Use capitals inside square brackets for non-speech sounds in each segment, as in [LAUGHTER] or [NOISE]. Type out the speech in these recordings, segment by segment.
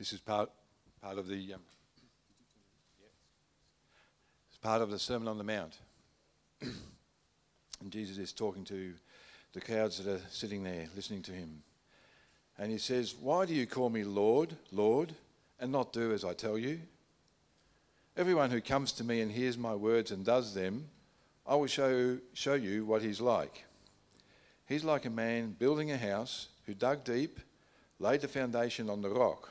This is part, part of the um, it's part of the Sermon on the Mount. and Jesus is talking to the crowds that are sitting there listening to him. And he says, Why do you call me Lord, Lord, and not do as I tell you? Everyone who comes to me and hears my words and does them, I will show, show you what he's like. He's like a man building a house who dug deep, laid the foundation on the rock.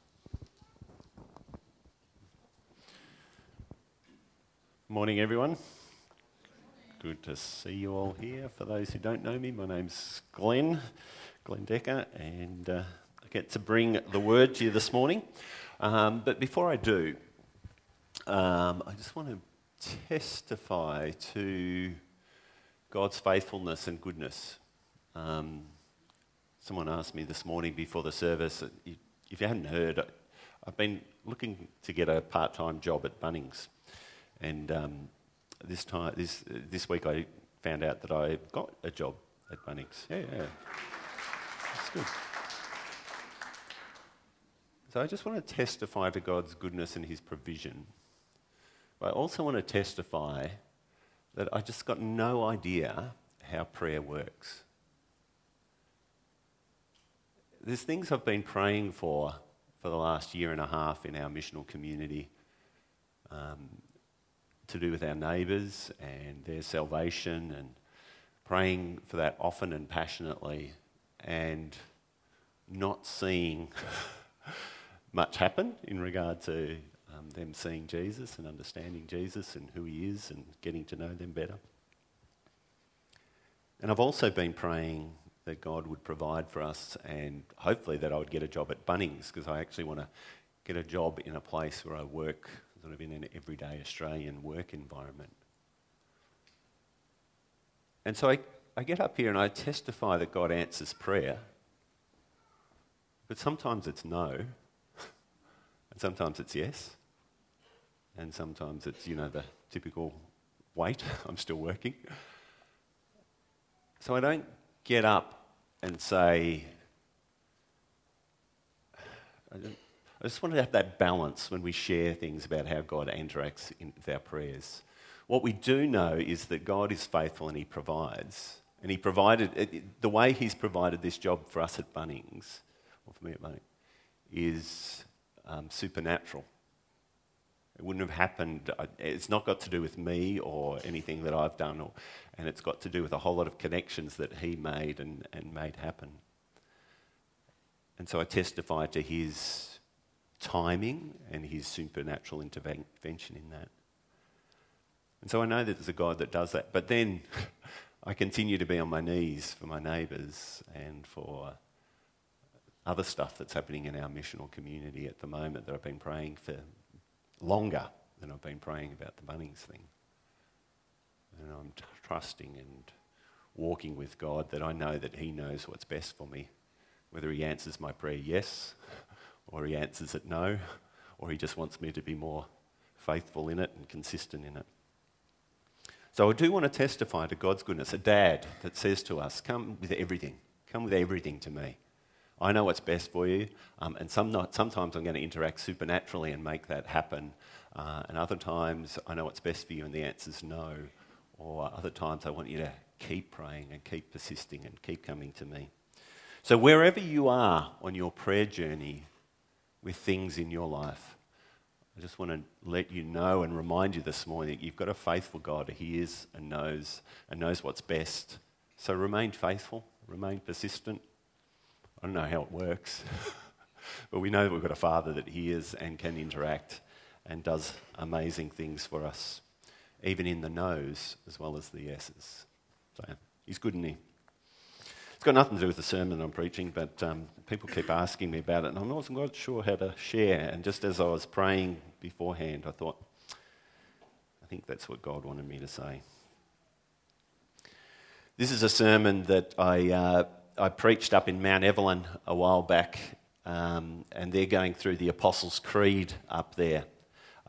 Morning, everyone. Good to see you all here. For those who don't know me, my name's Glenn, Glenn Decker, and uh, I get to bring the word to you this morning. Um, but before I do, um, I just want to testify to God's faithfulness and goodness. Um, someone asked me this morning before the service, if you hadn't heard, I've been looking to get a part time job at Bunnings. And um, this time, this this week, I found out that I got a job at Bunnings. Yeah, yeah, that's good. So I just want to testify to God's goodness and His provision. But I also want to testify that I just got no idea how prayer works. There's things I've been praying for for the last year and a half in our missional community. Um, to do with our neighbours and their salvation and praying for that often and passionately and not seeing [LAUGHS] much happen in regard to um, them seeing Jesus and understanding Jesus and who he is and getting to know them better. And I've also been praying that God would provide for us and hopefully that I would get a job at Bunnings because I actually want to get a job in a place where I work sort of in an everyday Australian work environment. And so I, I get up here and I testify that God answers prayer, but sometimes it's no, [LAUGHS] and sometimes it's yes, and sometimes it's, you know, the typical wait, [LAUGHS] I'm still working. So I don't get up and say, [SIGHS] I just want to have that balance when we share things about how God interacts in, with our prayers. What we do know is that God is faithful and He provides. And He provided, the way He's provided this job for us at Bunnings, or for me at Bunnings, is um, supernatural. It wouldn't have happened. It's not got to do with me or anything that I've done, or, and it's got to do with a whole lot of connections that He made and, and made happen. And so I testify to His timing and his supernatural intervention in that. And so I know that there's a God that does that. But then [LAUGHS] I continue to be on my knees for my neighbours and for other stuff that's happening in our missional community at the moment that I've been praying for longer than I've been praying about the Bunnings thing. And I'm t- trusting and walking with God that I know that He knows what's best for me. Whether He answers my prayer yes or he answers it no, or he just wants me to be more faithful in it and consistent in it. So I do want to testify to God's goodness. A dad that says to us, Come with everything. Come with everything to me. I know what's best for you, um, and some not, sometimes I'm going to interact supernaturally and make that happen. Uh, and other times I know what's best for you, and the answer's no. Or other times I want you to keep praying and keep persisting and keep coming to me. So, wherever you are on your prayer journey, with things in your life. I just want to let you know and remind you this morning that you've got a faithful God who hears and knows and knows what's best. So remain faithful, remain persistent. I don't know how it works, [LAUGHS] but we know that we've got a Father that hears and can interact and does amazing things for us, even in the no's as well as the yeses. So he's good, and he? It's got nothing to do with the sermon I'm preaching, but um, people keep asking me about it, and I wasn't quite sure how to share. And just as I was praying beforehand, I thought, I think that's what God wanted me to say. This is a sermon that I, uh, I preached up in Mount Evelyn a while back, um, and they're going through the Apostles' Creed up there.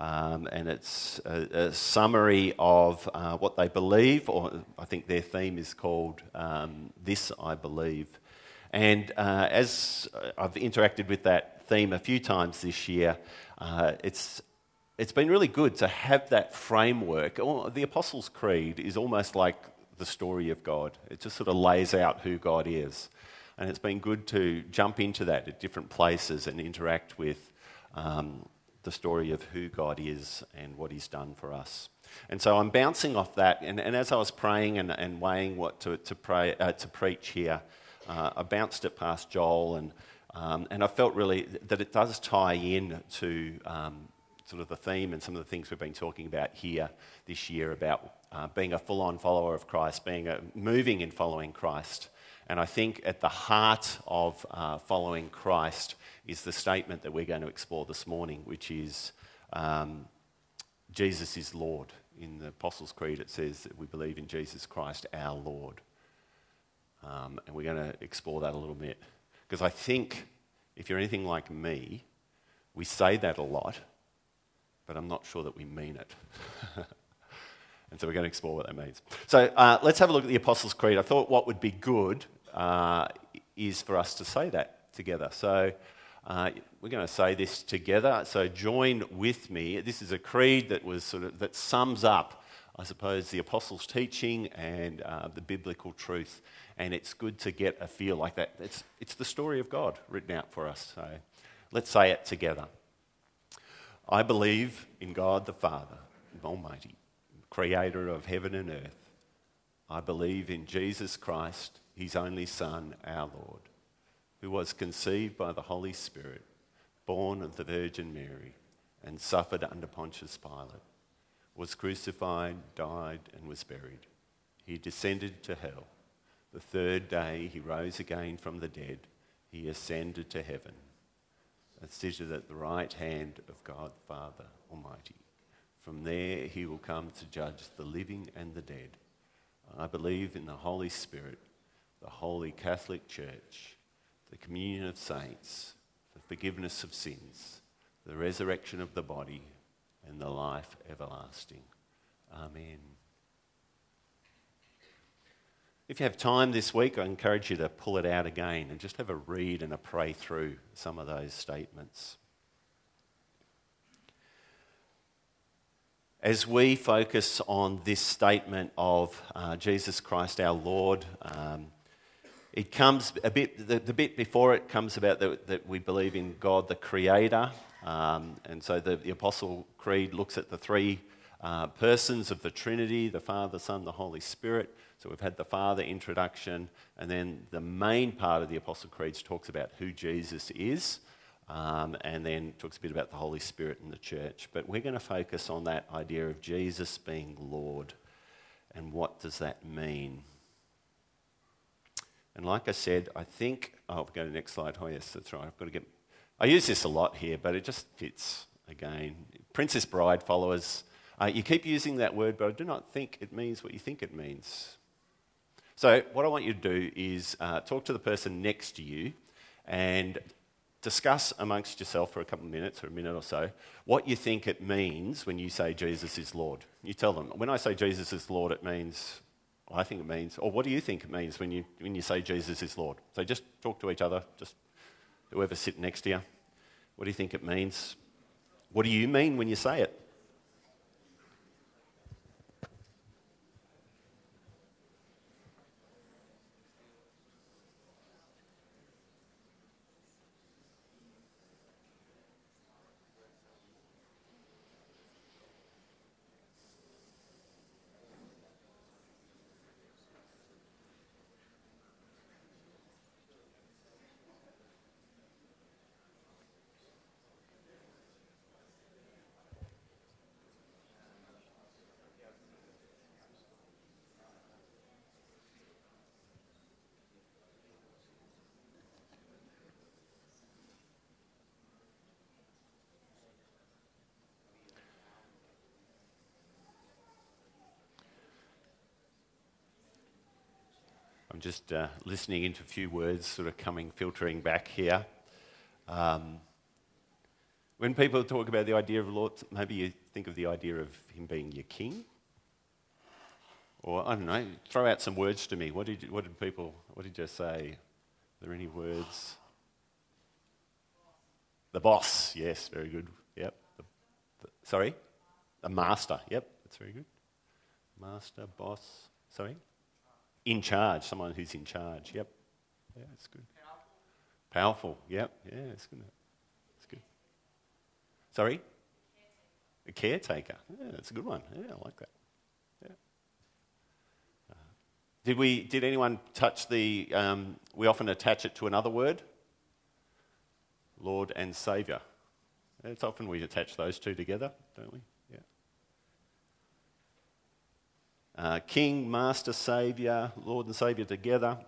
Um, and it's a, a summary of uh, what they believe, or I think their theme is called um, This I Believe. And uh, as I've interacted with that theme a few times this year, uh, it's, it's been really good to have that framework. The Apostles' Creed is almost like the story of God, it just sort of lays out who God is. And it's been good to jump into that at different places and interact with um, the story of who God is and what He's done for us. And so I'm bouncing off that, and, and as I was praying and, and weighing what to, to, pray, uh, to preach here, uh, I bounced it past Joel, and, um, and I felt really that it does tie in to um, sort of the theme and some of the things we've been talking about here this year about uh, being a full on follower of Christ, being a, moving in following Christ. And I think at the heart of uh, following Christ is the statement that we're going to explore this morning, which is um, Jesus is Lord. In the Apostles' Creed, it says that we believe in Jesus Christ, our Lord. Um, and we're going to explore that a little bit. Because I think if you're anything like me, we say that a lot, but I'm not sure that we mean it. [LAUGHS] and so we're going to explore what that means. So uh, let's have a look at the Apostles' Creed. I thought what would be good uh, is for us to say that together. So uh, we're going to say this together. So join with me. This is a creed that was sort of that sums up, I suppose, the apostles' teaching and uh, the biblical truth. And it's good to get a feel like that. It's, it's the story of God written out for us. So let's say it together. I believe in God the Father, Almighty, creator of heaven and earth. I believe in Jesus Christ, his only Son, our Lord who was conceived by the Holy Spirit, born of the Virgin Mary, and suffered under Pontius Pilate, was crucified, died, and was buried. He descended to hell. The third day he rose again from the dead. He ascended to heaven and seated at the right hand of God Father Almighty. From there he will come to judge the living and the dead. I believe in the Holy Spirit, the holy Catholic Church the communion of saints, the forgiveness of sins, the resurrection of the body, and the life everlasting. Amen. If you have time this week, I encourage you to pull it out again and just have a read and a pray through some of those statements. As we focus on this statement of uh, Jesus Christ our Lord, um, it comes a bit, the, the bit before it comes about that we believe in God the Creator. Um, and so the, the, Apostle Creed looks at the three uh, persons of the Trinity the Father, Son, the Holy Spirit. So we've had the Father introduction, and then the main part of the Apostle Creed talks about who Jesus is, um, and then talks a bit about the Holy Spirit and the church. But we're going to focus on that idea of Jesus being Lord. And what does that mean? And like I said, I think, oh, I'll go to the next slide. Oh, yes, that's right. I've got to get, I use this a lot here, but it just fits again. Princess Bride followers, uh, you keep using that word, but I do not think it means what you think it means. So, what I want you to do is uh, talk to the person next to you and discuss amongst yourself for a couple of minutes or a minute or so what you think it means when you say Jesus is Lord. You tell them, when I say Jesus is Lord, it means I think it means, or what do you think it means when you, when you say Jesus is Lord? So just talk to each other, just whoever's sitting next to you. What do you think it means? What do you mean when you say it? Just uh, listening into a few words sort of coming, filtering back here. Um, when people talk about the idea of Lord, maybe you think of the idea of him being your king. Or, I don't know, throw out some words to me. What did, what did people, what did you say? Are there any words? The boss, yes, very good. Yep. The, the, sorry? A master, yep, that's very good. Master, boss, sorry? In charge, someone who's in charge, yep. Yeah, that's good. Powerful, Powerful yep, yeah, that's good. That's good. Sorry? A caretaker, yeah, that's a good one. Yeah, I like that. Yeah. Uh, did, we, did anyone touch the, um, we often attach it to another word? Lord and Saviour. It's often we attach those two together, don't we? Yeah. Uh, King, Master, Saviour, Lord and Saviour together.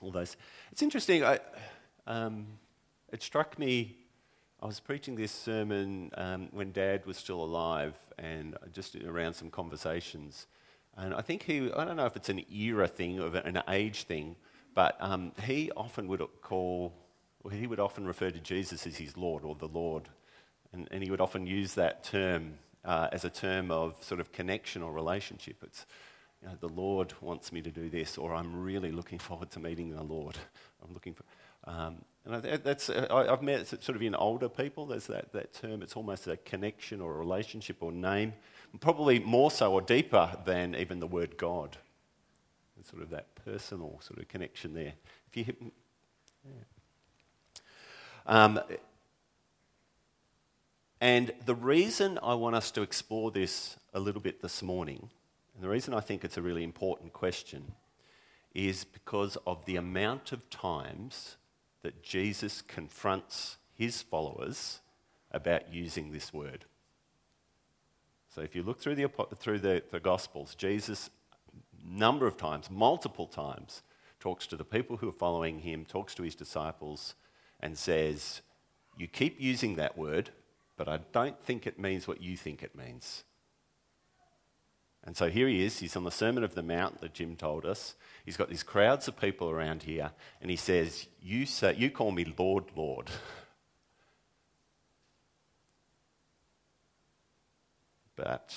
All those. It's interesting. I, um, it struck me. I was preaching this sermon um, when Dad was still alive, and just around some conversations. And I think he. I don't know if it's an era thing or an age thing, but um, he often would call he would often refer to Jesus as his Lord or the Lord. And, and he would often use that term uh, as a term of sort of connection or relationship. It's, you know, the Lord wants me to do this, or I'm really looking forward to meeting the Lord. I'm looking for. Um, and that's, uh, I, have met sort of in older people, there's that, that term, it's almost a connection or a relationship or name, probably more so or deeper than even the word God. It's sort of that personal sort of connection there. If you, yeah. Um, and the reason I want us to explore this a little bit this morning, and the reason I think it's a really important question, is because of the amount of times that Jesus confronts his followers about using this word. So if you look through the, through the, the Gospels, Jesus, number of times, multiple times, talks to the people who are following him, talks to his disciples and says, You keep using that word, but I don't think it means what you think it means. And so here he is, he's on the Sermon of the Mount that Jim told us. He's got these crowds of people around here, and he says, You, say, you call me Lord, Lord. [LAUGHS] But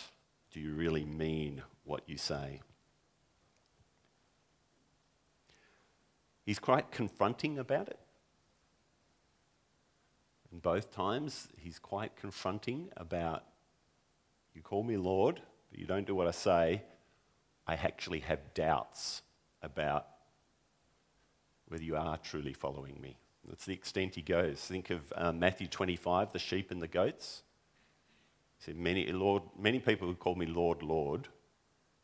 do you really mean what you say? He's quite confronting about it. And both times, he's quite confronting about, you call me Lord, but you don't do what I say. I actually have doubts about whether you are truly following me. That's the extent he goes. Think of um, Matthew 25, the sheep and the goats. He said, many, Lord, many people who call me Lord, Lord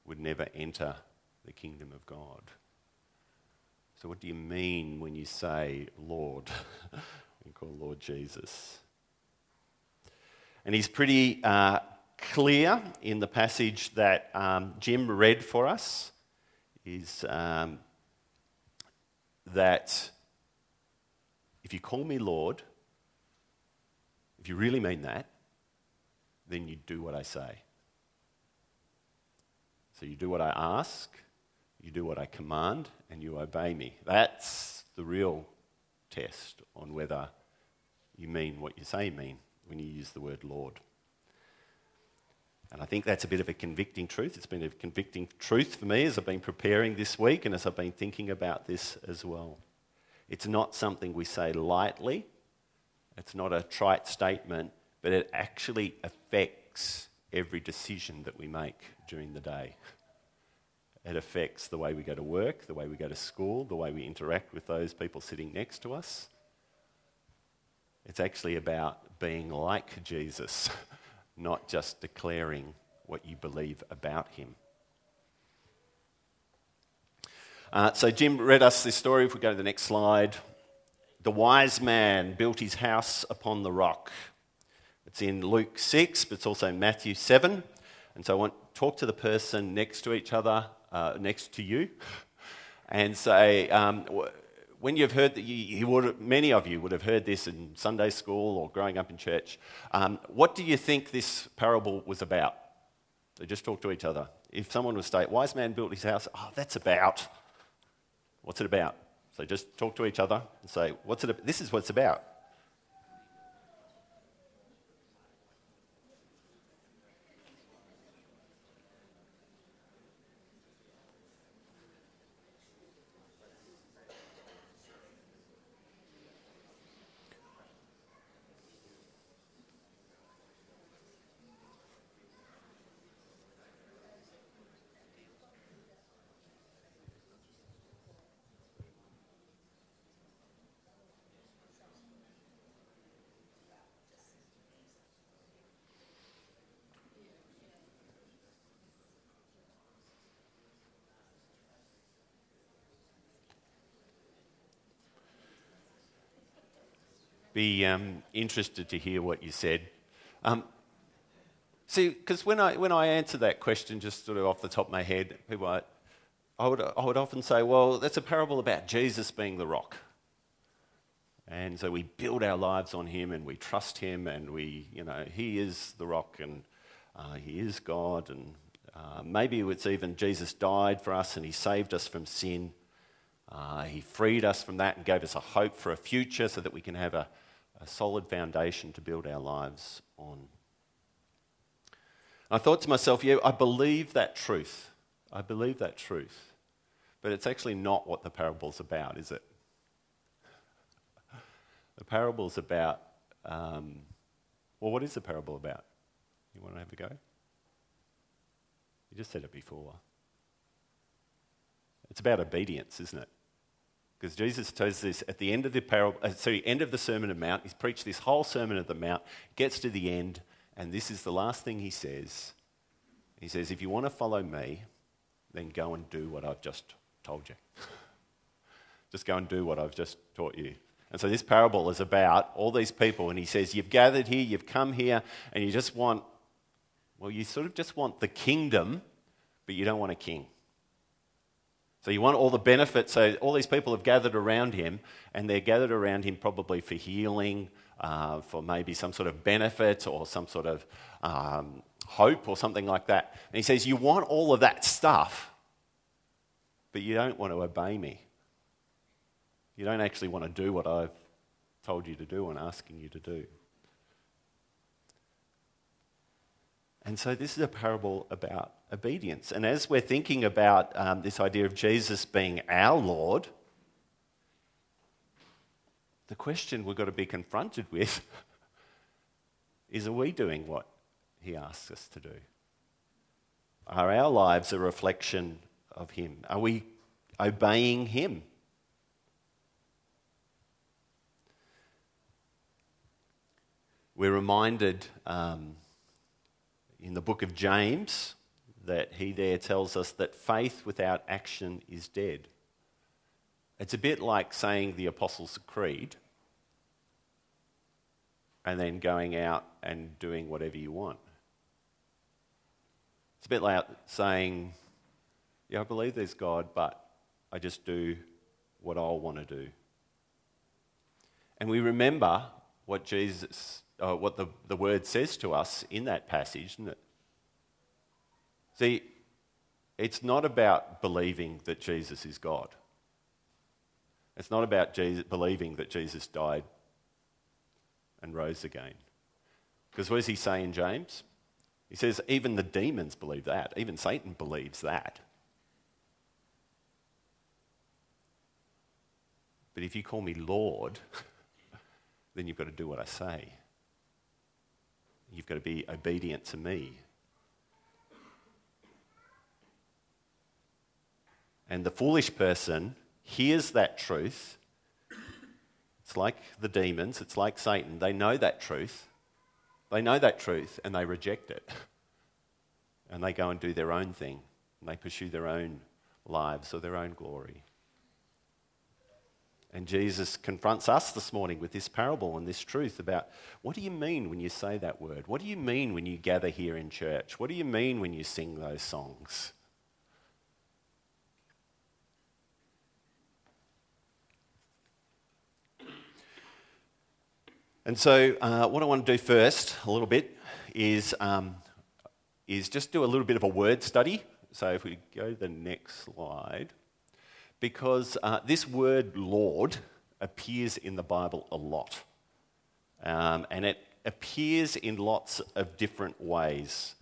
would never enter the kingdom of God. So, what do you mean when you say Lord? [LAUGHS] we call Lord Jesus. And he's pretty uh, clear in the passage that um, Jim read for us is um, that if you call me Lord, if you really mean that, then you do what I say. So you do what I ask, you do what I command, and you obey me. That's the real test on whether you mean what you say mean when you use the word Lord. And I think that's a bit of a convicting truth. It's been a convicting truth for me as I've been preparing this week and as I've been thinking about this as well. It's not something we say lightly, it's not a trite statement, but it actually affects every decision that we make during the day. It affects the way we go to work, the way we go to school, the way we interact with those people sitting next to us. It's actually about being like Jesus, [LAUGHS] not just declaring what you believe about him. Uh, so, Jim read us this story. If we go to the next slide, the wise man built his house upon the rock. It's in Luke 6, but it's also in Matthew 7. And so I want to talk to the person next to each other uh, next to you [LAUGHS] and say, um, when you've heard that, you, you would, many of you would have heard this in Sunday school or growing up in church. Um, what do you think this parable was about? So just talk to each other. If someone would state, wise man built his house, oh, that's about. What's it about? So just talk to each other and say, What's it, this is what it's about. Be um, interested to hear what you said. Um, see, because when I, when I answer that question just sort of off the top of my head, people are, I, would, I would often say, well, that's a parable about Jesus being the rock. And so we build our lives on him and we trust him and we, you know, he is the rock and uh, he is God. And uh, maybe it's even Jesus died for us and he saved us from sin. Uh, he freed us from that and gave us a hope for a future so that we can have a, a solid foundation to build our lives on. I thought to myself, yeah, I believe that truth. I believe that truth. But it's actually not what the parable's about, is it? [LAUGHS] The parable's about, um, well, what is the parable about? You want to have a go? You just said it before. It's about obedience, isn't it? Because Jesus tells this at the end of the parable, uh, sorry, end of the Sermon on the Mount. He's preached this whole Sermon on the Mount, gets to the end, and this is the last thing he says. He says, If you want to follow me, then go and do what I've just told you. just go and do what I've just taught you. And so this parable is about all these people, and he says, You've gathered here, you've come here, and you just want, well, you sort of just want the kingdom, but you don't want a king. So you want all the benefits. So all these people have gathered around him, and they're gathered around him probably for healing, uh, for maybe some sort of benefit or some sort of um, hope or something like that. And he says, You want all of that stuff, but you don't want to obey me. You don't actually want to do what I've told you to do and asking you to do. And so this is a parable about obedience. And as we're thinking about um, this idea of Jesus being our Lord, the question we've got to be confronted with [LAUGHS] is are we doing what he asks us to do? Are our lives a reflection of him? Are we obeying him? We're reminded um, in the book of James that he there tells us that faith without action is dead. It's a bit like saying the Apostles' Creed and then going out and doing whatever you want. It's a bit like saying, Yeah, I believe there's God, but I just do what I want to do. And we remember what Jesus uh, what the, the word says to us in that passage, it? See, it's not about believing that Jesus is God. It's not about Jesus, believing that Jesus died and rose again. Because what does he say in James? He says, even the demons believe that. Even Satan believes that. But if you call me Lord, [LAUGHS] then you've got to do what I say. You've got to be obedient to me. And the foolish person hears that truth. It's like the demons, it's like Satan. They know that truth. They know that truth and they reject it. [LAUGHS] And they go and do their own thing. And they pursue their own lives or their own glory. And Jesus confronts us this morning with this parable and this truth about what do you mean when you say that word? What do you mean when you gather here in church? What do you mean when you sing those songs? And so, uh, what I want to do first, a little bit, is, um, is just do a little bit of a word study. So, if we go to the next slide. because uh, this word Lord appears in the Bible a lot. Um, and it appears in lots of different ways.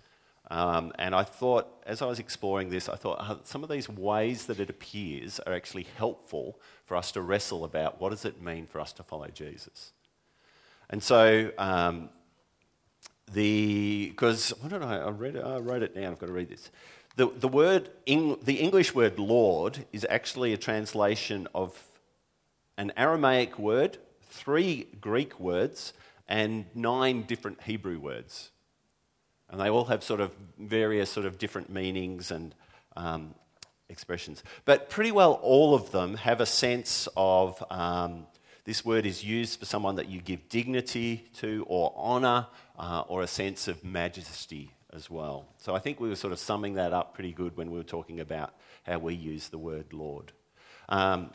Um, and I thought, as I was exploring this, I thought uh, some of these ways that it appears are actually helpful for us to wrestle about what does it mean for us to follow Jesus. And so, um, the because what did I? I read it. I wrote it down. I've got to read this. The, the word, the English word Lord is actually a translation of an Aramaic word, three Greek words, and nine different Hebrew words. And they all have sort of various sort of different meanings and um, expressions. But pretty well all of them have a sense of um, this word is used for someone that you give dignity to or honour uh, or a sense of majesty as well. So I think we were sort of summing that up pretty good when we were talking about how we use the word Lord. Um,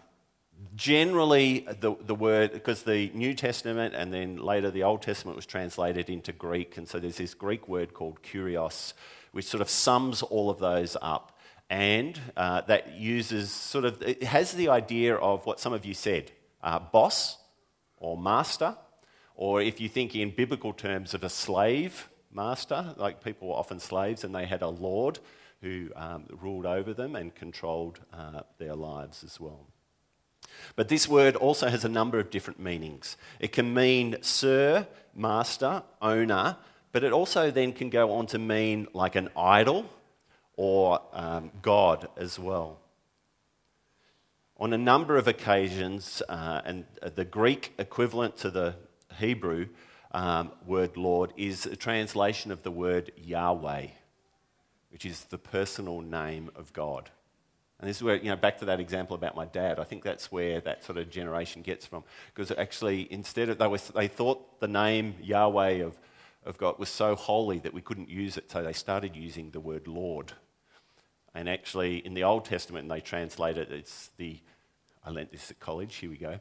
generally, the, the word, because the New Testament and then later the Old Testament was translated into Greek, and so there's this Greek word called kurios, which sort of sums all of those up. And uh, that uses sort of, it has the idea of what some of you said uh, boss or master, or if you think in biblical terms of a slave, master. Like people were often slaves and they had a lord who um, ruled over them and controlled uh, their lives as well. But this word also has a number of different meanings. It can mean sir, master, owner, but it also then can go on to mean like an idol or um, God as well. On a number of occasions, uh, and the Greek equivalent to the Hebrew um, word Lord is a translation of the word Yahweh, which is the personal name of God. And this is where, you know, back to that example about my dad, I think that's where that sort of generation gets from. Because actually, instead of, they, they thought the name Yahweh of, of God was so holy that we couldn't use it, so they started using the word Lord. And actually, in the Old Testament, they translate it, it's the, I learnt this at college, here we go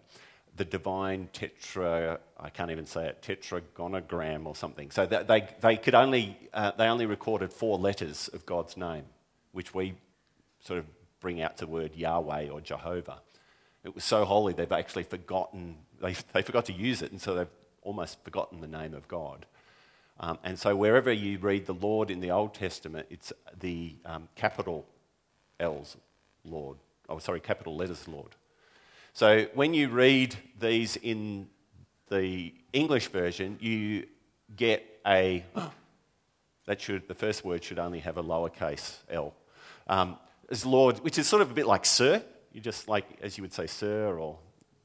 the divine tetra, I can't even say it, tetragonogram or something. So they, they could only, uh, they only recorded four letters of God's name, which we sort of bring out the word Yahweh or Jehovah. It was so holy they've actually forgotten, they, [LAUGHS] they forgot to use it, and so they've almost forgotten the name of God. Um, and so wherever you read the Lord in the Old Testament, it's the um, capital L's Lord. Oh, sorry, capital letters Lord. So when you read these in the English version, you get a [GASPS] that should the first word should only have a lowercase l. Um, as Lord, which is sort of a bit like sir. You just like as you would say sir or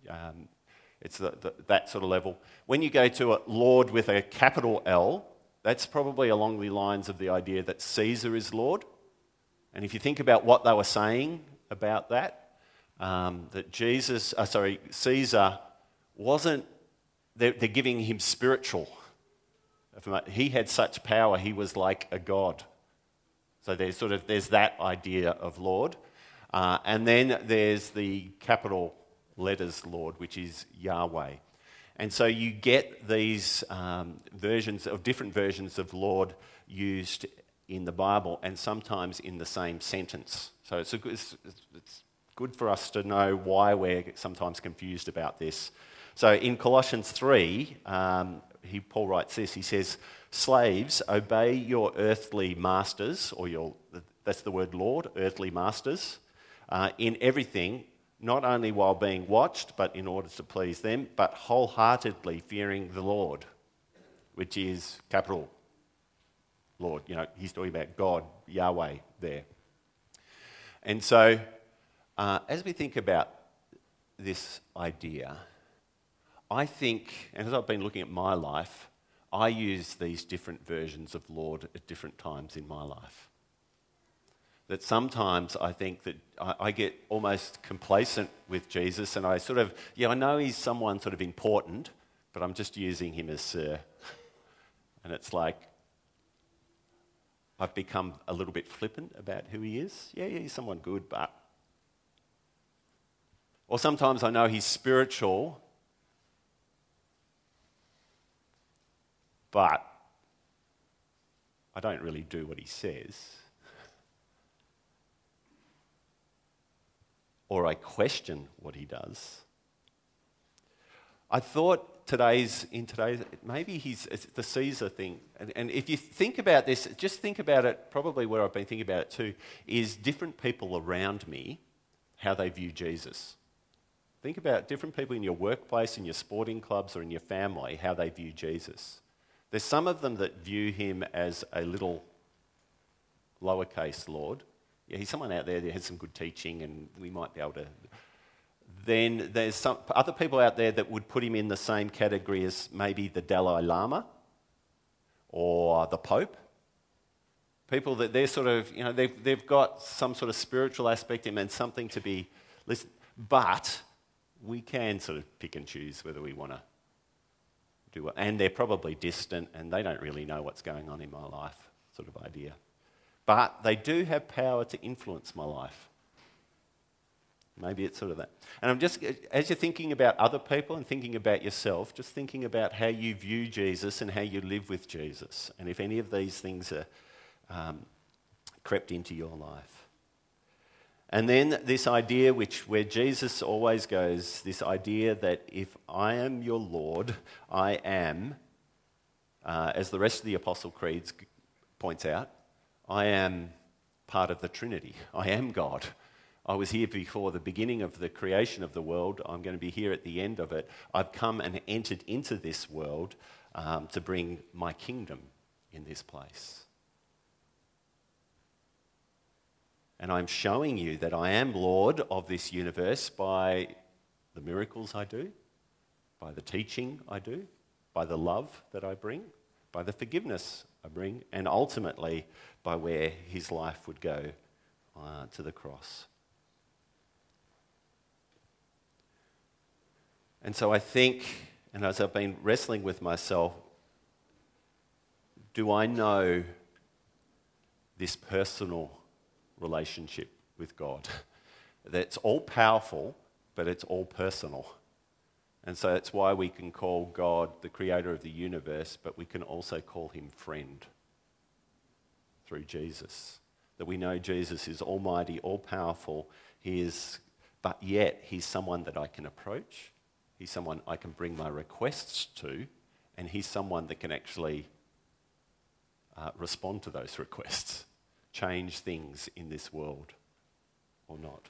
um, it's the, the, that sort of level. When you go to a Lord with a capital L, that's probably along the lines of the idea that Caesar is Lord. And if you think about what they were saying about that, um, that Jesus, uh, sorry, Caesar wasn't, they're, they're giving him spiritual. He had such power, he was like a god. So there's sort of there's that idea of Lord, uh, and then there's the capital letters Lord, which is Yahweh. And so you get these um, versions of different versions of Lord used in the Bible, and sometimes in the same sentence. So it's, a, it's, it's good for us to know why we're sometimes confused about this. So in Colossians 3, um, he, Paul writes this he says, Slaves, obey your earthly masters, or your, that's the word Lord, earthly masters, uh, in everything, not only while being watched, but in order to please them, but wholeheartedly fearing the Lord, which is capital Lord. You know, he's talking about God, Yahweh there. And so uh, as we think about this idea, I think, and as I've been looking at my life, I use these different versions of Lord at different times in my life. That sometimes I think that I, I get almost complacent with Jesus and I sort of, yeah, I know he's someone sort of important, but I'm just using him as Sir. and it's like, I've become a little bit flippant about who he is. Yeah, yeah, he's someone good, but or sometimes I know he's spiritual, but I don't really do what he says. or I question what he does. I thought today's, in today's, maybe he's, the Caesar thing. And, and if you think about this, just think about it, probably where I've been thinking about it too, is different people around me, how they view Jesus. Think about different people in your workplace, in your sporting clubs, or in your family, how they view Jesus. There's some of them that view him as a little lowercase Lord. Yeah, he's someone out there that has some good teaching, and we might be able to. Then there's some other people out there that would put him in the same category as maybe the Dalai Lama or the Pope. People that they're sort of, you know, they've, they've got some sort of spiritual aspect in and something to be listened. But we can sort of pick and choose whether we want to do it. And they're probably distant and they don't really know what's going on in my life, sort of idea. But they do have power to influence my life. Maybe it's sort of that. And I'm just, as you're thinking about other people and thinking about yourself, just thinking about how you view Jesus and how you live with Jesus. And if any of these things are um, crept into your life. And then this idea, which where Jesus always goes, this idea that if I am your Lord, I am, uh, as the rest of the Apostle Creeds points out, I am part of the Trinity. I am God. I was here before the beginning of the creation of the world. I'm going to be here at the end of it. I've come and entered into this world um, to bring my kingdom in this place. And I'm showing you that I am Lord of this universe by the miracles I do, by the teaching I do, by the love that I bring, by the forgiveness I bring, and ultimately by where his life would go uh, to the cross. And so I think, and as I've been wrestling with myself, do I know this personal relationship with God. [LAUGHS] That's all powerful, but it's all personal. And so that's why we can call God the creator of the universe, but we can also call him friend through Jesus. That we know Jesus is almighty, all powerful. He is, but yet he's someone that I can approach. He's someone I can bring my requests to, and he's someone that can actually uh, respond to those [LAUGHS] requests change things in this world or not.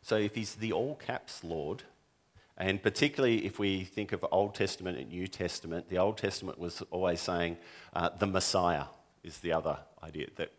So, if he's the all caps Lord, and particularly if we think of Old Testament and New Testament, the Old Testament was always saying uh, the Messiah is the other idea that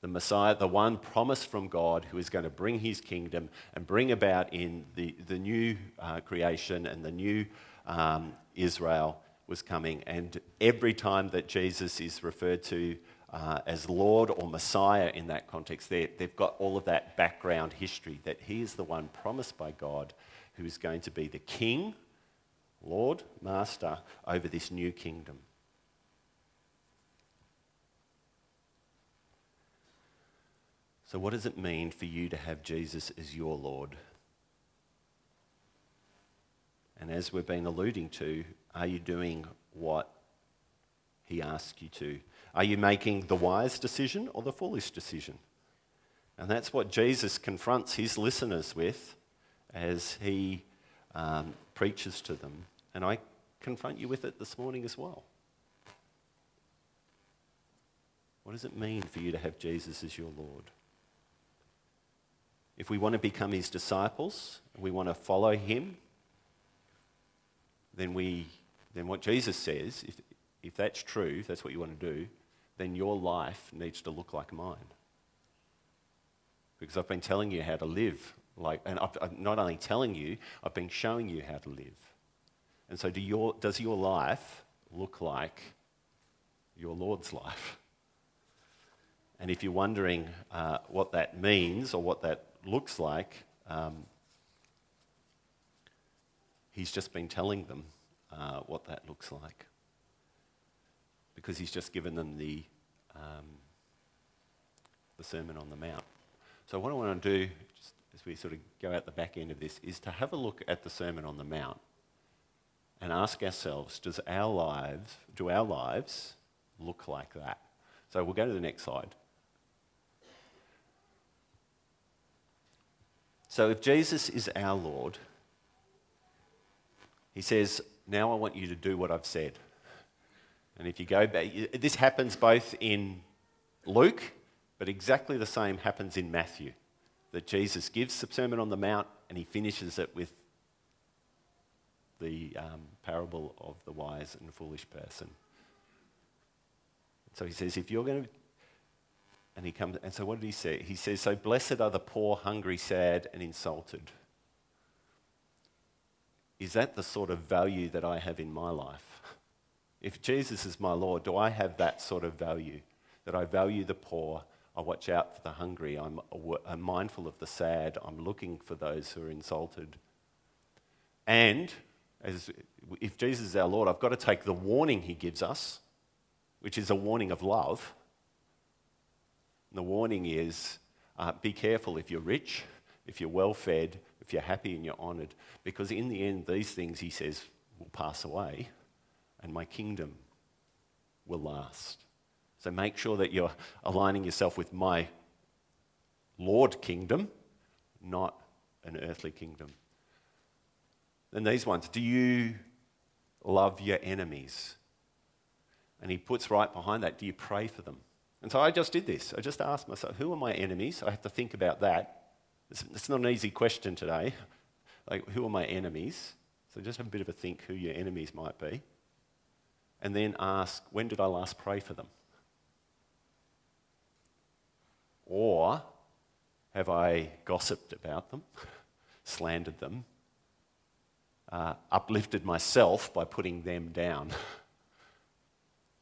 the Messiah, the one promised from God who is going to bring his kingdom and bring about in the, the new uh, creation and the new um, Israel was coming. And every time that Jesus is referred to uh, as Lord or Messiah in that context, they've got all of that background history that he is the one promised by God who is going to be the king, Lord, Master over this new kingdom. So, what does it mean for you to have Jesus as your Lord? And as we've been alluding to, are you doing what he asks you to? Are you making the wise decision or the foolish decision? And that's what Jesus confronts his listeners with as he um, preaches to them. And I confront you with it this morning as well. What does it mean for you to have Jesus as your Lord? If we want to become his disciples, we want to follow him, then we then what Jesus says, if, if that's true, if that's what you want to do, then your life needs to look like mine. Because I've been telling you how to live. Like, and i am not only telling you, I've been showing you how to live. And so, do your, does your life look like your Lord's life? And if you're wondering uh, what that means or what that looks like, um, He's just been telling them uh, what that looks like because he's just given them the, um, the Sermon on the Mount. So, what I want to do, just as we sort of go out the back end of this, is to have a look at the Sermon on the Mount and ask ourselves does our lives, do our lives look like that? So, we'll go to the next slide. So, if Jesus is our Lord, he says, Now I want you to do what I've said. And if you go back, this happens both in Luke, but exactly the same happens in Matthew. That Jesus gives the Sermon on the Mount and he finishes it with the um, parable of the wise and foolish person. So he says, if you're going to, and he comes, and so what did he say? He says, so blessed are the poor, hungry, sad, and insulted. Is that the sort of value that I have in my life? If Jesus is my Lord, do I have that sort of value? That I value the poor, I watch out for the hungry, I'm, mindful of the sad, I'm looking for those who are insulted. And as, if Jesus is our Lord, I've got to take the warning he gives us, which is a warning of love. And the warning is uh, be careful if you're rich, if you're well fed, you're happy and you're honoured, because in the end, these things, he says, will pass away, and my kingdom will last. So make sure that you're aligning yourself with my Lord kingdom, not an earthly kingdom. Then these ones do you love your enemies? And he puts right behind that, do you pray for them? And so I just did this. I just asked myself, who are my enemies? I have to think about that. It's, not an easy question today. Like, who are my enemies? So just have a bit of a think who your enemies might be. And then ask, when did I last pray for them? Or have I gossiped about them, [LAUGHS] slandered them, uh, uplifted myself by putting them down? [LAUGHS]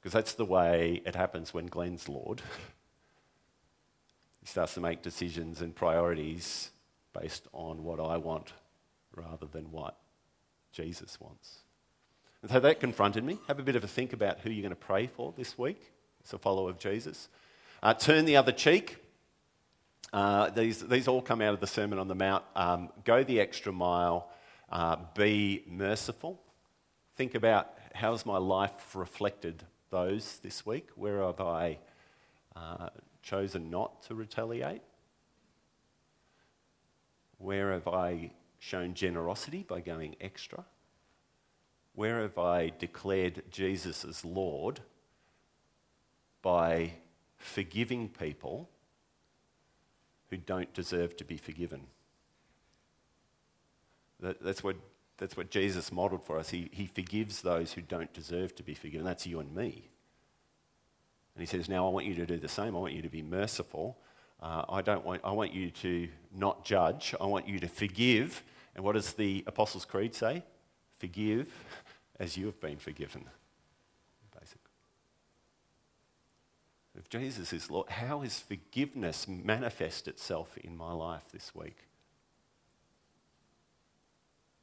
Because that's the way it happens when Glenn's Lord. [LAUGHS] starts to make decisions and priorities based on what I want rather than what Jesus wants. And so that confronted me. Have a bit of a think about who you're going to pray for this week as a follower of Jesus. Uh, turn the other cheek. Uh, these, these all come out of the Sermon on the Mount. Um, go the extra mile. Uh, be merciful. Think about how's my life reflected those this week? Where have I uh, chosen not to retaliate? Where have I shown generosity by going extra? Where have I declared Jesus as Lord by forgiving people who don't deserve to be forgiven? That, that's, what, that's what Jesus modeled for us. He, he forgives those who don't deserve to be forgiven. That's you and me. And he says, Now I want you to do the same. I want you to be merciful. Uh, I, don't want, I want you to not judge. I want you to forgive. And what does the Apostles' Creed say? Forgive as you have been forgiven. Basically. If Jesus is Lord, how is forgiveness manifest itself in my life this week?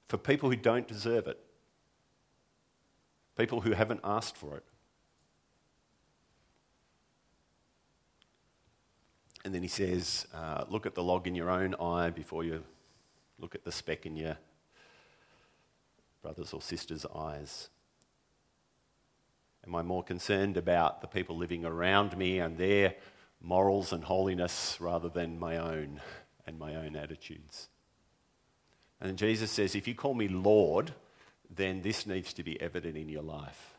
For people who don't deserve it, people who haven't asked for it. And then he says, uh, look at the log in your own eye before you look at the speck in your brother's or sister's eyes. Am I more concerned about the people living around me and their morals and holiness rather than my own and my own attitudes? And Jesus says, if you call me Lord, then this needs to be evident in your life.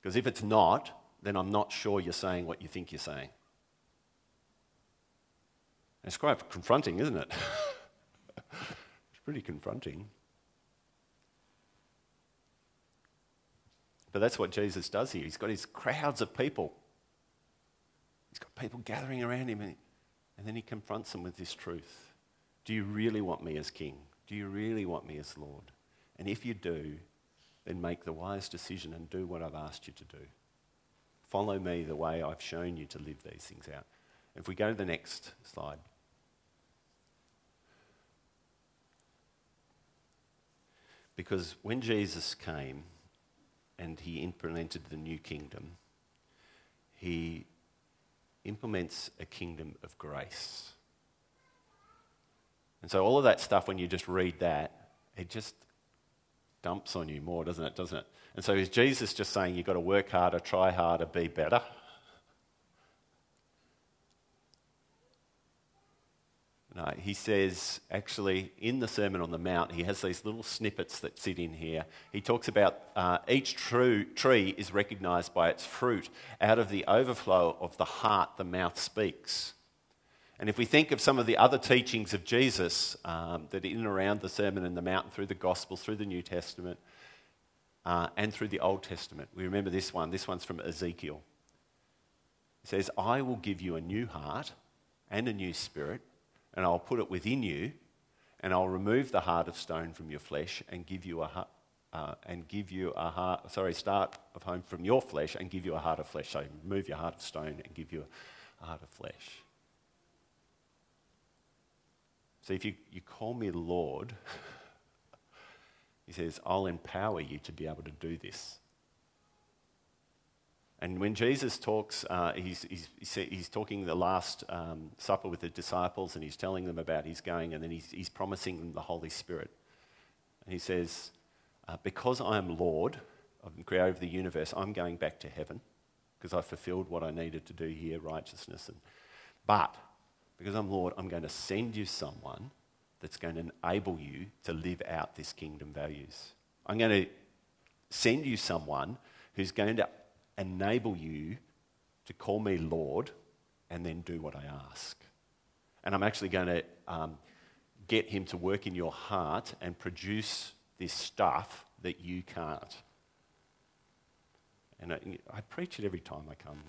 Because if it's not, then I'm not sure you're saying what you think you're saying. It's quite confronting, isn't it? [LAUGHS] it's pretty confronting. But that's what Jesus does here. He's got his crowds of people. He's got people gathering around him, and, and then he confronts them with this truth Do you really want me as king? Do you really want me as Lord? And if you do, then make the wise decision and do what I've asked you to do. Follow me the way I've shown you to live these things out. If we go to the next slide. Because when Jesus came and he implemented the new kingdom, he implements a kingdom of grace. And so, all of that stuff, when you just read that, it just dumps on you more, doesn't it? Doesn't it? And so, is Jesus just saying you've got to work harder, try harder, be better? No, he says, actually, in the Sermon on the Mount, he has these little snippets that sit in here. He talks about uh, each true tree is recognized by its fruit. Out of the overflow of the heart, the mouth speaks. And if we think of some of the other teachings of Jesus um, that in and around the Sermon on the Mount, through the Gospels, through the New Testament, uh, and through the Old Testament, we remember this one. This one's from Ezekiel. It says, I will give you a new heart and a new spirit and I'll put it within you, and I'll remove the heart of stone from your flesh and give you a heart. Uh, and give you a heart, sorry, start of home from your flesh and give you a heart of flesh. So remove your heart of stone and give you a heart of flesh. So if you, you call me Lord, [LAUGHS] he says, I'll empower you to be able to do this. And when Jesus talks, uh, he's, he's, he's talking the Last um, Supper with the disciples and he's telling them about his going and then he's, he's promising them the Holy Spirit. And he says, uh, Because I am Lord the creator of the universe, I'm going back to heaven because I fulfilled what I needed to do here, righteousness. And, but because I'm Lord, I'm going to send you someone that's going to enable you to live out this kingdom values. I'm going to send you someone who's going to enable you to call me Lord and then do what I ask. And I'm actually going to um, get him to work in your heart and produce this stuff that you can't. And I, I preach it every time I come.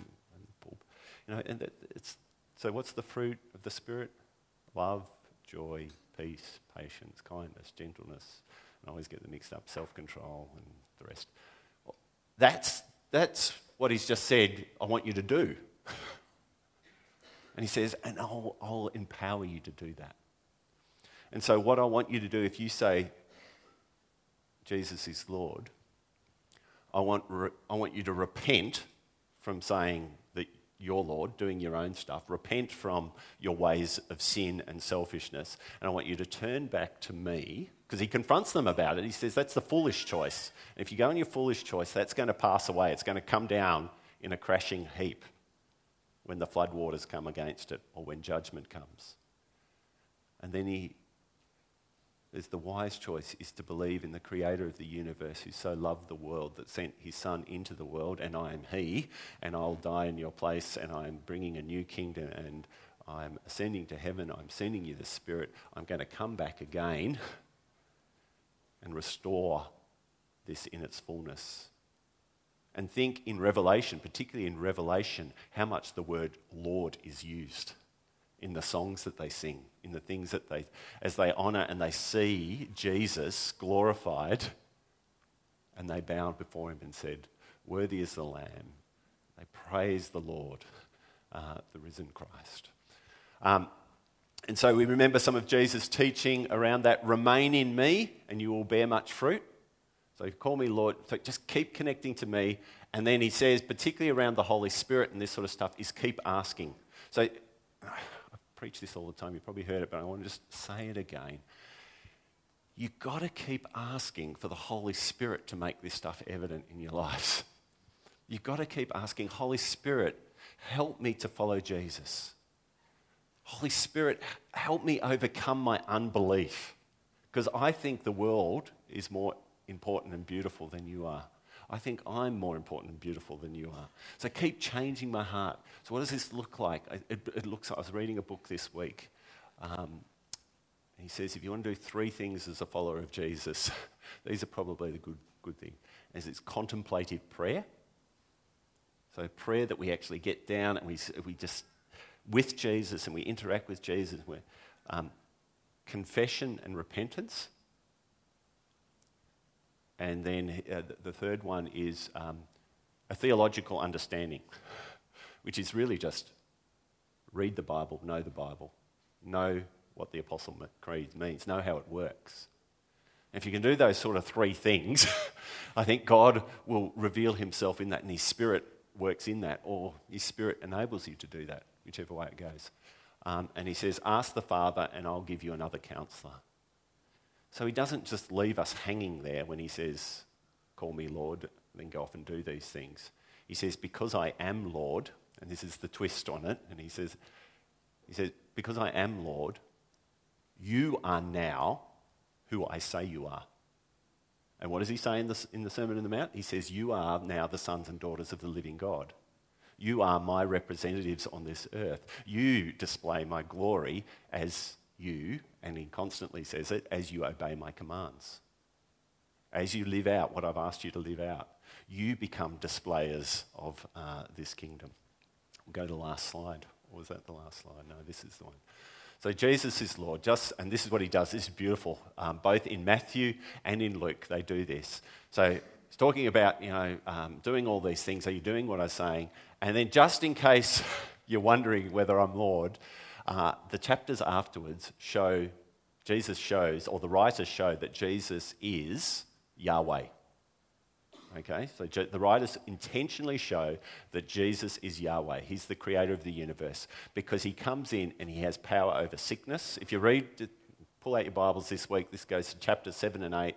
You know, and it's, so what's the fruit of the Spirit? Love, joy, peace, patience, kindness, gentleness. I always get them mixed up, self-control and the rest. That's that's what he's just said, I want you to do. and he says, and I'll, I'll empower you to do that. And so, what I want you to do, if you say, Jesus is Lord, I want, re- I want you to repent from saying that you're Lord, doing your own stuff. Repent from your ways of sin and selfishness. And I want you to turn back to me because he confronts them about it. He says, That's the foolish choice. And if you go in your foolish choice, that's going to pass away. It's going to come down in a crashing heap when the floodwaters come against it or when judgment comes. And then he is the wise choice is to believe in the creator of the universe who so loved the world that sent his son into the world and I am he and I'll die in your place and I'm bringing a new kingdom and I'm ascending to heaven I'm sending you the spirit I'm going to come back again and restore this in its fullness. And think in Revelation, particularly in Revelation, how much the word Lord is used in the songs that they sing, in the things that they, as they honor and they see Jesus glorified, and they bowed before him and said, Worthy is the Lamb. They praise the Lord, uh, the risen Christ. Um, and so we remember some of Jesus' teaching around that remain in me and you will bear much fruit. So call me Lord, so just keep connecting to me. And then he says, particularly around the Holy Spirit and this sort of stuff, is keep asking. So [SIGHS] I preach this all the time, you've probably heard it, but I want to just say it again. You've got to keep asking for the Holy Spirit to make this stuff evident in your [LAUGHS] lives. You've got to keep asking, Holy Spirit, help me to follow Jesus. Holy Spirit, help me overcome my unbelief. Because I think the world is more important and beautiful than you are. I think I'm more important and beautiful than you are. So keep changing my heart. So, what does this look like? It, it looks. I was reading a book this week. Um, he says, if you want to do three things as a follower of Jesus, [LAUGHS] these are probably the good, good thing. As it's contemplative prayer. So prayer that we actually get down and we, we just with Jesus and we interact with Jesus. We're, um, confession and repentance. And then uh, the third one is um, a theological understanding, which is really just read the Bible, know the Bible, know what the Apostle Creed means, know how it works. if you can do those sort of three things, [LAUGHS] I think God will reveal himself in that and his spirit works in that, or his spirit enables you to do that whichever way it goes. Um, and he says, Ask the Father, and I'll give you another counselor. So he doesn't just leave us hanging there when he says, Call me Lord, then go off and do these things. He says, Because I am Lord, and this is the twist on it, and he says, he says, Because I am Lord, You are now who I say you are. And what does he say in the, in the Sermon on the Mount? He says, You are now the sons and daughters of the living God. You are my representatives on this earth. You display my glory as you, and he constantly says it, as you obey my commands. As you live out what I've asked you to live out, you become displayers of uh, this kingdom. We'll go to the last slide. Or was that the last slide? No, this is the one. So Jesus is Lord. Just and this is what he does. This is beautiful. Um, both in Matthew and in Luke, they do this. So he's talking about you know um, doing all these things. Are you doing what I'm saying? And then just in case [LAUGHS] you're wondering whether I'm Lord, uh, the chapters afterwards show Jesus shows, or the writers show that Jesus is Yahweh. Okay, so the writers intentionally show that Jesus is Yahweh. He's the creator of the universe because he comes in and he has power over sickness. If you read, pull out your Bibles this week, this goes to chapter 7 and 8.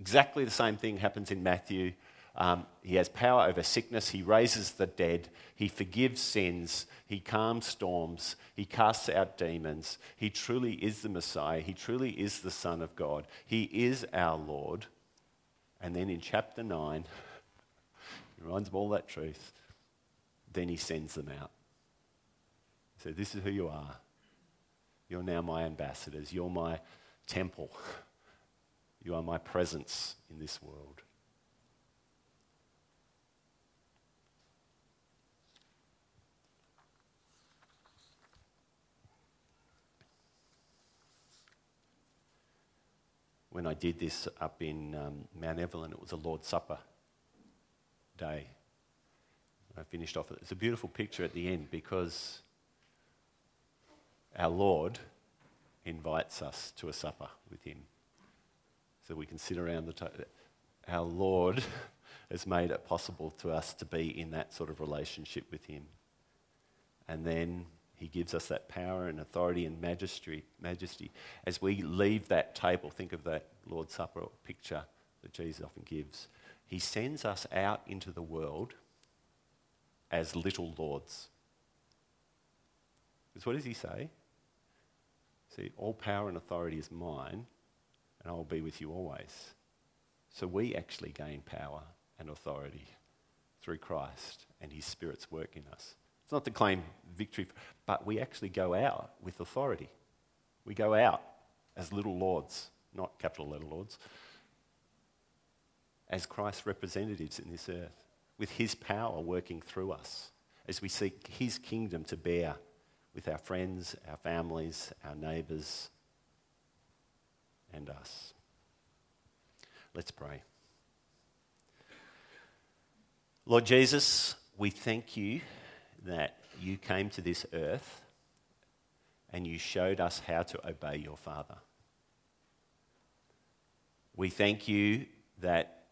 Exactly the same thing happens in Matthew. Um, he has power over sickness. He raises the dead. He forgives sins. He calms storms. He casts out demons. He truly is the Messiah. He truly is the Son of God. He is our Lord. And then in chapter 9, he reminds them all that truth. Then he sends them out. So this is who you are. You're now my ambassadors. You're my temple. You are my presence in this world. When I did this up in um, Mount Evelyn, it was a Lord's Supper day. I finished off. It's a beautiful picture at the end because our Lord invites us to a supper with Him. So we can sit around the table. Our Lord [LAUGHS] has made it possible to us to be in that sort of relationship with Him. And then he gives us that power and authority and majesty. majesty. As we leave that table, think of that Lord's Supper picture that Jesus often gives. He sends us out into the world as little lords. Because what does he say? See, all power and authority is mine, and I will be with you always. So we actually gain power and authority through Christ and his Spirit's work in us. It's not to claim victory, but we actually go out with authority. We go out as little lords, not capital letter lords, as Christ's representatives in this earth, with his power working through us as we seek his kingdom to bear with our friends, our families, our neighbours, and us. Let's pray. Lord Jesus, we thank you that you came to this earth and you showed us how to obey your Father. We thank you that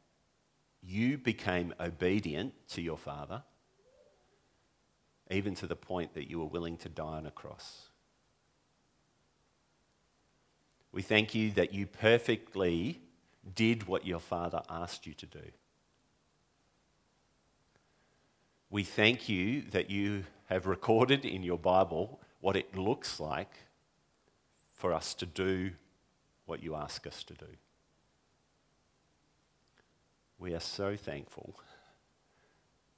you became obedient to your Father, even to the point that you were willing to die on a cross. We thank you that you perfectly did what your Father asked you to do. We thank you that you have recorded in your Bible what it looks like for us to do what you ask us to do. We are so thankful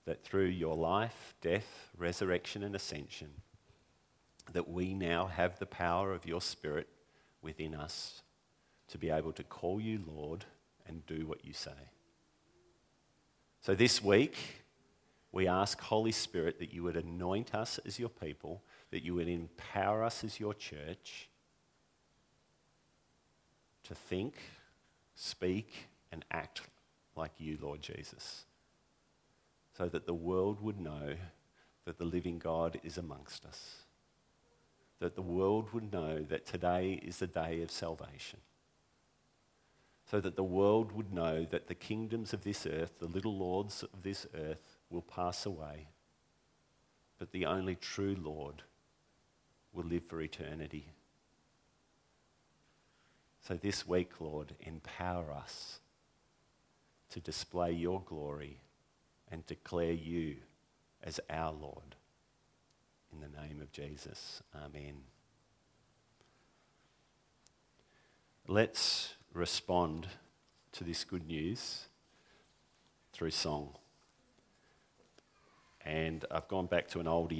that through your life, death, resurrection, and ascension, that we now have the power of your Spirit within us to be able to call you Lord and do what you say. So this week, we ask, Holy Spirit, that you would anoint us as your people, that you would empower us as your church to think, speak, and act like you, Lord Jesus, so that the world would know that the living God is amongst us, that the world would know that today is the day of salvation so that the world would know that the kingdoms of this earth, the little lords of this earth, will pass away, but the only true Lord will live for eternity. So this week, Lord, empower us to display your glory and declare you as our Lord. In the name of Jesus, Amen. let's respond to this good news through song. And I've gone back to an old